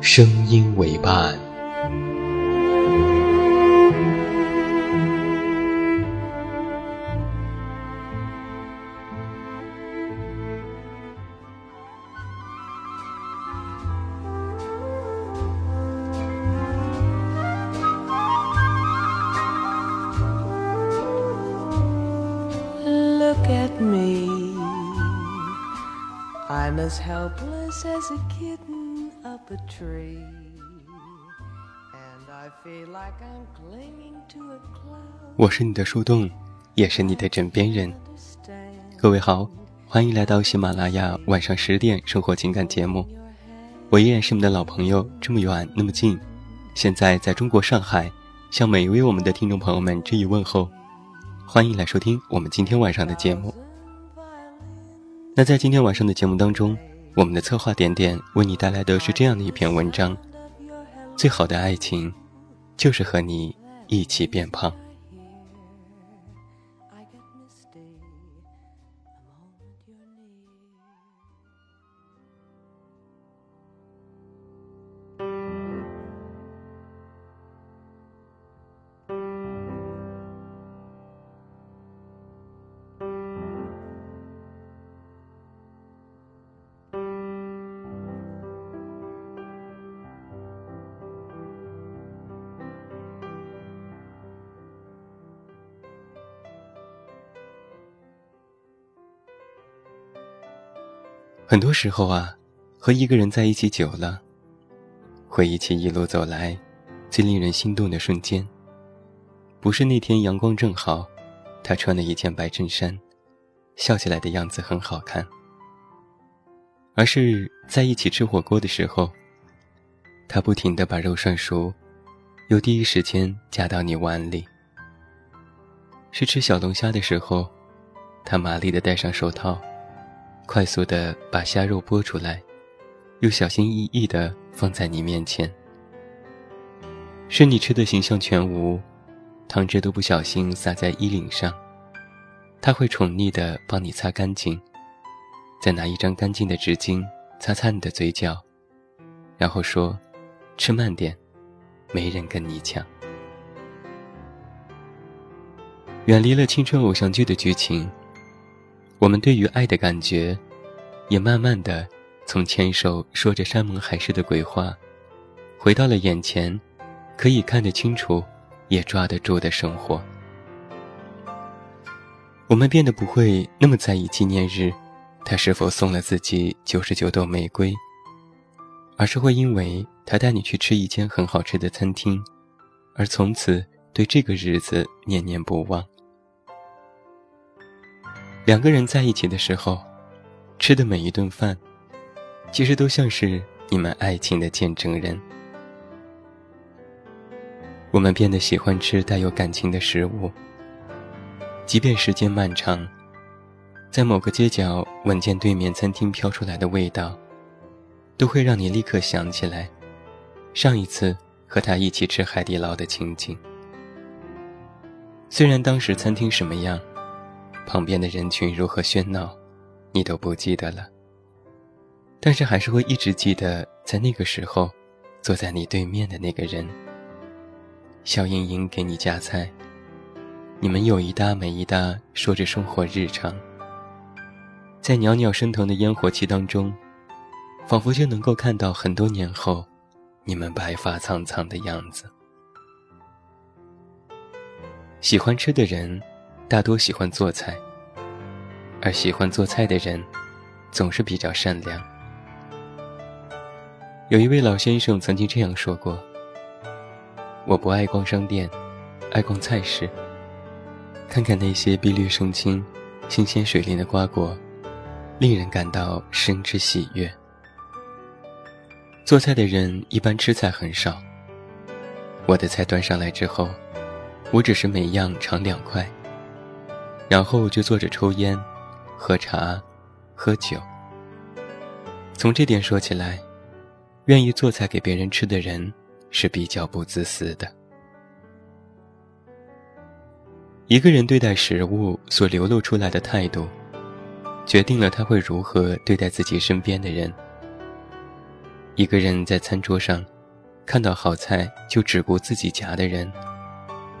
声音为伴。Look at me. I'm as helpless as a kitten Up a tree. And I feel like I'm clinging to a cloud. 我是你的树洞，也是你的枕边人。各位好，欢迎来到喜马拉雅晚上十点生活情感节目。我依然是你们的老朋友，这么远那么近。现在在中国上海，向每一位我们的听众朋友们致以问候。欢迎来收听我们今天晚上的节目。那在今天晚上的节目当中。我们的策划点点为你带来的是这样的一篇文章：最好的爱情，就是和你一起变胖。很多时候啊，和一个人在一起久了，回忆起一路走来最令人心动的瞬间，不是那天阳光正好，他穿了一件白衬衫，笑起来的样子很好看，而是在一起吃火锅的时候，他不停地把肉涮熟，又第一时间夹到你碗里；是吃小龙虾的时候，他麻利地戴上手套。快速的把虾肉剥出来，又小心翼翼的放在你面前。是你吃的形象全无，汤汁都不小心洒在衣领上，他会宠溺的帮你擦干净，再拿一张干净的纸巾擦擦你的嘴角，然后说：“吃慢点，没人跟你抢。”远离了青春偶像剧的剧情。我们对于爱的感觉，也慢慢的从牵手说着山盟海誓的鬼话，回到了眼前，可以看得清楚，也抓得住的生活。我们变得不会那么在意纪念日，他是否送了自己九十九朵玫瑰，而是会因为他带你去吃一间很好吃的餐厅，而从此对这个日子念念不忘。两个人在一起的时候，吃的每一顿饭，其实都像是你们爱情的见证人。我们变得喜欢吃带有感情的食物，即便时间漫长，在某个街角闻见对面餐厅飘出来的味道，都会让你立刻想起来上一次和他一起吃海底捞的情景。虽然当时餐厅什么样。旁边的人群如何喧闹，你都不记得了。但是还是会一直记得，在那个时候，坐在你对面的那个人，笑盈盈给你夹菜，你们有一搭没一搭说着生活日常，在袅袅升腾的烟火气当中，仿佛就能够看到很多年后，你们白发苍苍的样子。喜欢吃的人，大多喜欢做菜，而喜欢做菜的人，总是比较善良。有一位老先生曾经这样说过：“我不爱逛商店，爱逛菜市，看看那些碧绿生青、新鲜水灵的瓜果，令人感到生之喜悦。”做菜的人一般吃菜很少。我的菜端上来之后，我只是每样尝两块，然后就坐着抽烟、喝茶、喝酒。从这点说起来。愿意做菜给别人吃的人，是比较不自私的。一个人对待食物所流露出来的态度，决定了他会如何对待自己身边的人。一个人在餐桌上看到好菜就只顾自己夹的人，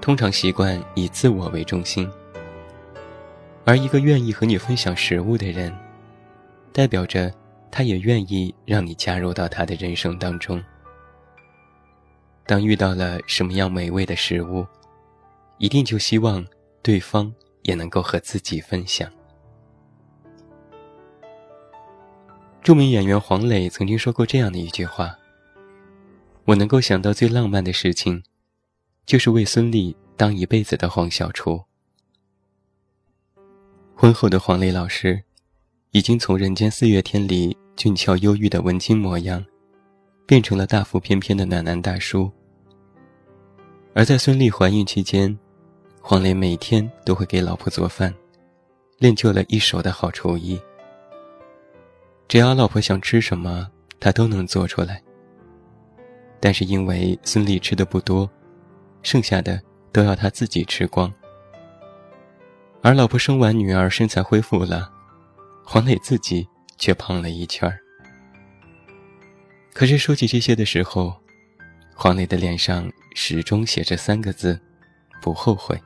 通常习惯以自我为中心；而一个愿意和你分享食物的人，代表着。他也愿意让你加入到他的人生当中。当遇到了什么样美味的食物，一定就希望对方也能够和自己分享。著名演员黄磊曾经说过这样的一句话：“我能够想到最浪漫的事情，就是为孙俪当一辈子的黄小厨。”婚后的黄磊老师。已经从《人间四月天》里俊俏忧郁的文青模样，变成了大腹翩翩的暖男大叔。而在孙俪怀孕期间，黄磊每天都会给老婆做饭，练就了一手的好厨艺。只要老婆想吃什么，他都能做出来。但是因为孙俪吃的不多，剩下的都要他自己吃光。而老婆生完女儿，身材恢复了。黄磊自己却胖了一圈儿。可是说起这些的时候，黄磊的脸上始终写着三个字：“不后悔。”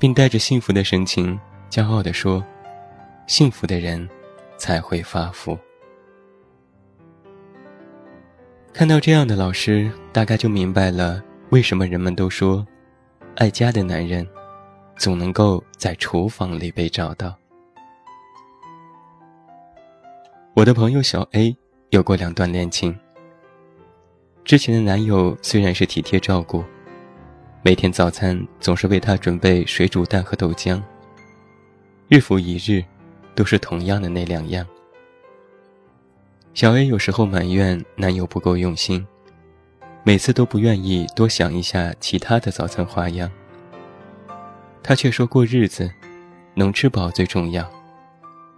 并带着幸福的神情，骄傲地说：“幸福的人才会发福。”看到这样的老师，大概就明白了为什么人们都说，爱家的男人，总能够在厨房里被找到。我的朋友小 A 有过两段恋情。之前的男友虽然是体贴照顾，每天早餐总是为她准备水煮蛋和豆浆。日复一日，都是同样的那两样。小 A 有时候埋怨男友不够用心，每次都不愿意多想一下其他的早餐花样。他却说过日子，能吃饱最重要。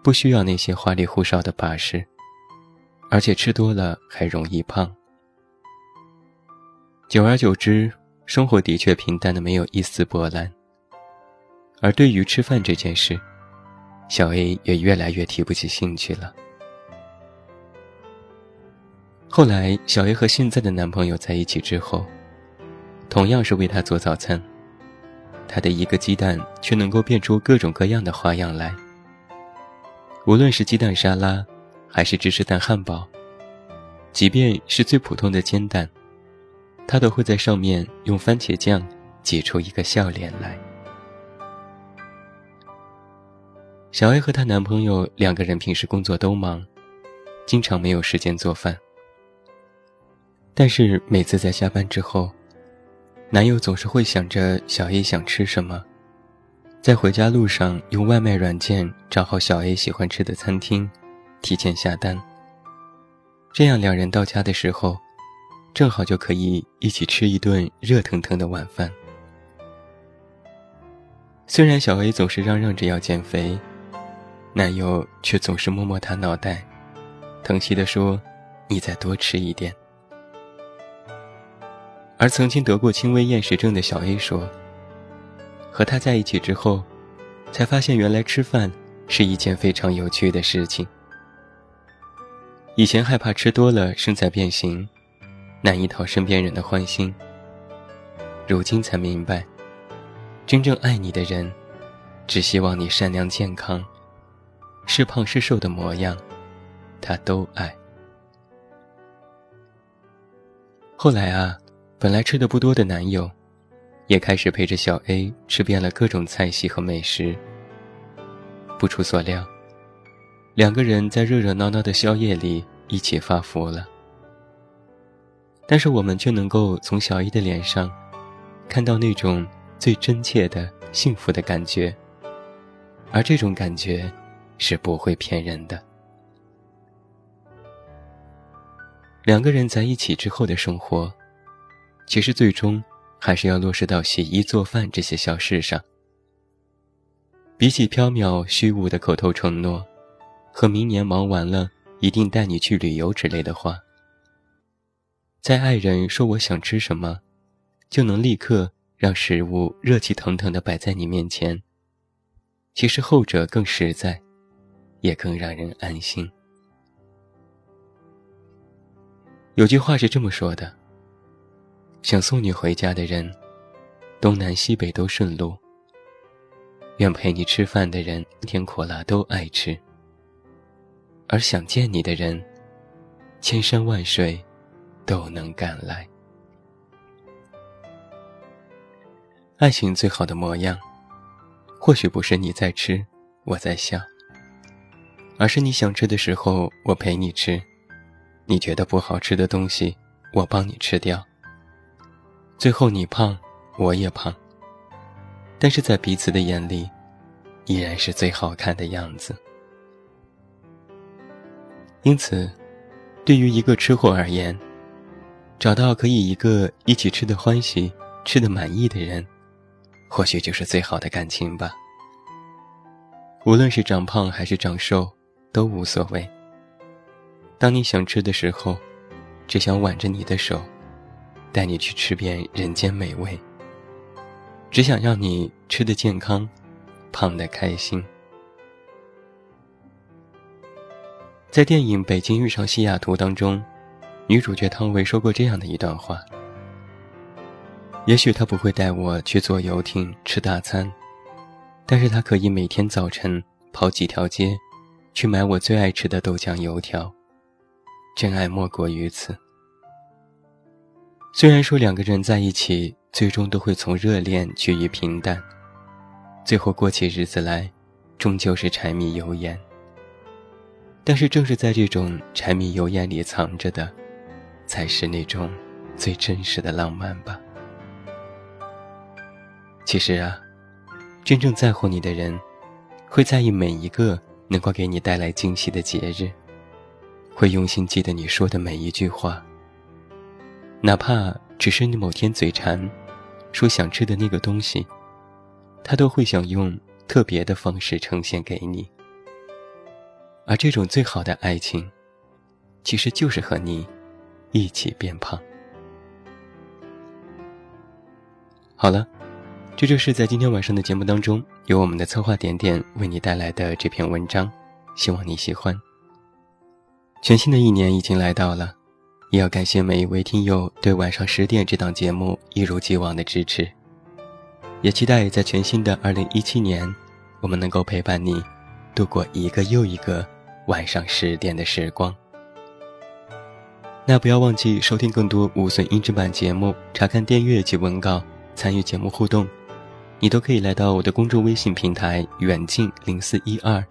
不需要那些花里胡哨的把式，而且吃多了还容易胖。久而久之，生活的确平淡的没有一丝波澜。而对于吃饭这件事，小 A 也越来越提不起兴趣了。后来，小 A 和现在的男朋友在一起之后，同样是为他做早餐，她的一个鸡蛋却能够变出各种各样的花样来。无论是鸡蛋沙拉，还是芝士蛋汉堡，即便是最普通的煎蛋，她都会在上面用番茄酱挤出一个笑脸来。小 A 和她男朋友两个人平时工作都忙，经常没有时间做饭。但是每次在下班之后，男友总是会想着小 A 想吃什么。在回家路上，用外卖软件找好小 A 喜欢吃的餐厅，提前下单。这样两人到家的时候，正好就可以一起吃一顿热腾腾的晚饭。虽然小 A 总是嚷嚷着要减肥，男友却总是摸摸她脑袋，疼惜地说：“你再多吃一点。”而曾经得过轻微厌食症的小 A 说。和他在一起之后，才发现原来吃饭是一件非常有趣的事情。以前害怕吃多了身材变形，难以讨身边人的欢心。如今才明白，真正爱你的人，只希望你善良健康，是胖是瘦的模样，他都爱。后来啊，本来吃的不多的男友，也开始陪着小 A 吃遍了各种菜系和美食。不出所料，两个人在热热闹闹的宵夜里一起发福了。但是我们却能够从小 A 的脸上，看到那种最真切的幸福的感觉，而这种感觉是不会骗人的。两个人在一起之后的生活，其实最终还是要落实到洗衣做饭这些小事上。比起缥缈虚无的口头承诺，和明年忙完了一定带你去旅游之类的话，在爱人说我想吃什么，就能立刻让食物热气腾腾的摆在你面前。其实后者更实在，也更让人安心。有句话是这么说的：想送你回家的人，东南西北都顺路；愿陪你吃饭的人，甜苦辣都爱吃；而想见你的人，千山万水都能赶来。爱情最好的模样，或许不是你在吃，我在笑，而是你想吃的时候，我陪你吃。你觉得不好吃的东西，我帮你吃掉。最后你胖，我也胖。但是在彼此的眼里，依然是最好看的样子。因此，对于一个吃货而言，找到可以一个一起吃的欢喜、吃的满意的人，或许就是最好的感情吧。无论是长胖还是长瘦，都无所谓。当你想吃的时候，只想挽着你的手，带你去吃遍人间美味。只想让你吃的健康，胖的开心。在电影《北京遇上西雅图》当中，女主角汤唯说过这样的一段话：也许他不会带我去坐游艇吃大餐，但是他可以每天早晨跑几条街，去买我最爱吃的豆浆油条。真爱莫过于此。虽然说两个人在一起，最终都会从热恋趋于平淡，最后过起日子来，终究是柴米油盐。但是正是在这种柴米油盐里藏着的，才是那种最真实的浪漫吧。其实啊，真正在乎你的人，会在意每一个能够给你带来惊喜的节日。会用心记得你说的每一句话，哪怕只是你某天嘴馋，说想吃的那个东西，他都会想用特别的方式呈现给你。而这种最好的爱情，其实就是和你一起变胖。好了，这就是在今天晚上的节目当中，由我们的策划点点为你带来的这篇文章，希望你喜欢。全新的一年已经来到了，也要感谢每一位听友对晚上十点这档节目一如既往的支持，也期待在全新的二零一七年，我们能够陪伴你度过一个又一个晚上十点的时光。那不要忘记收听更多无损音质版节目，查看电阅及文稿，参与节目互动，你都可以来到我的公众微信平台远近零四一二。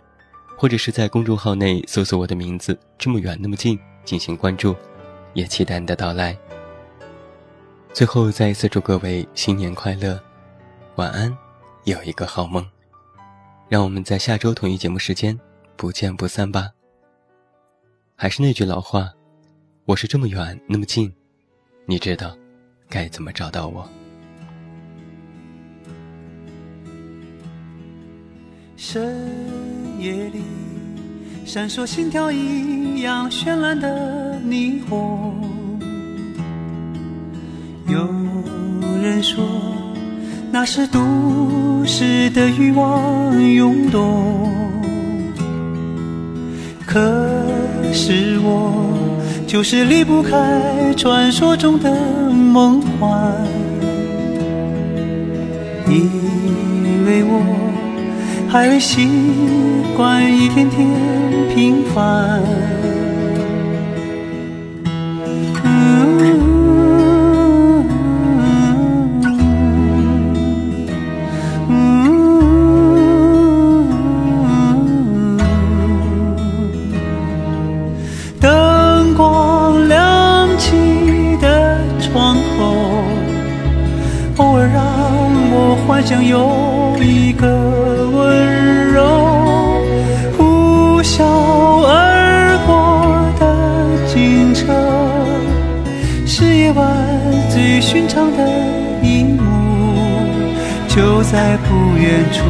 或者是在公众号内搜索我的名字“这么远那么近”进行关注，也期待你的到来。最后再一次祝各位新年快乐，晚安，有一个好梦。让我们在下周同一节目时间不见不散吧。还是那句老话，我是这么远那么近，你知道该怎么找到我。深夜里，闪烁心跳一样绚烂的霓虹。有人说，那是都市的欲望涌动。可是我就是离不开传说中的梦幻，因为我。还未习惯一天天平凡。的一幕，就在不远处，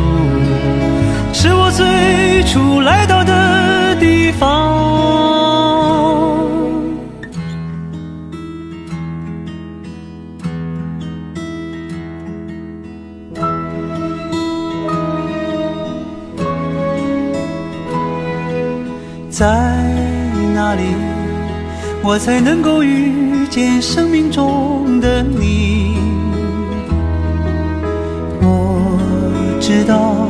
是我最初来到的地方。在哪里，我才能够与见生命中的你？我知道，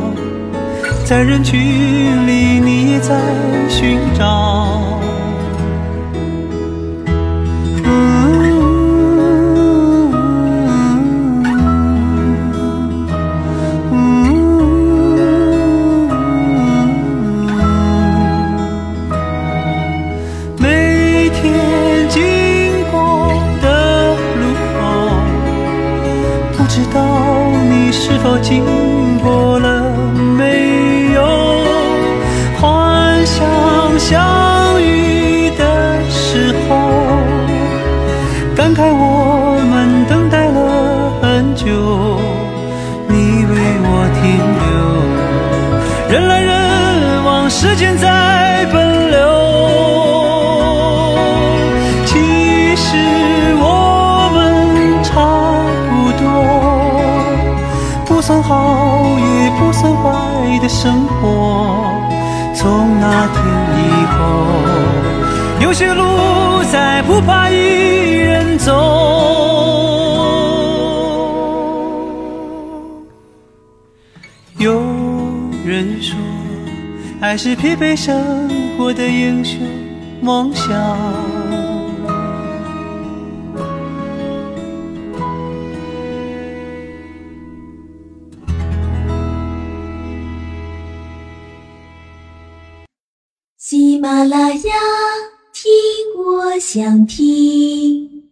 在人群里，你也在寻找。否经过了没有？幻想生活。从那天以后，有些路再不怕一人走。有人说，爱是疲惫生活的英雄梦想。马拉雅，听我想听。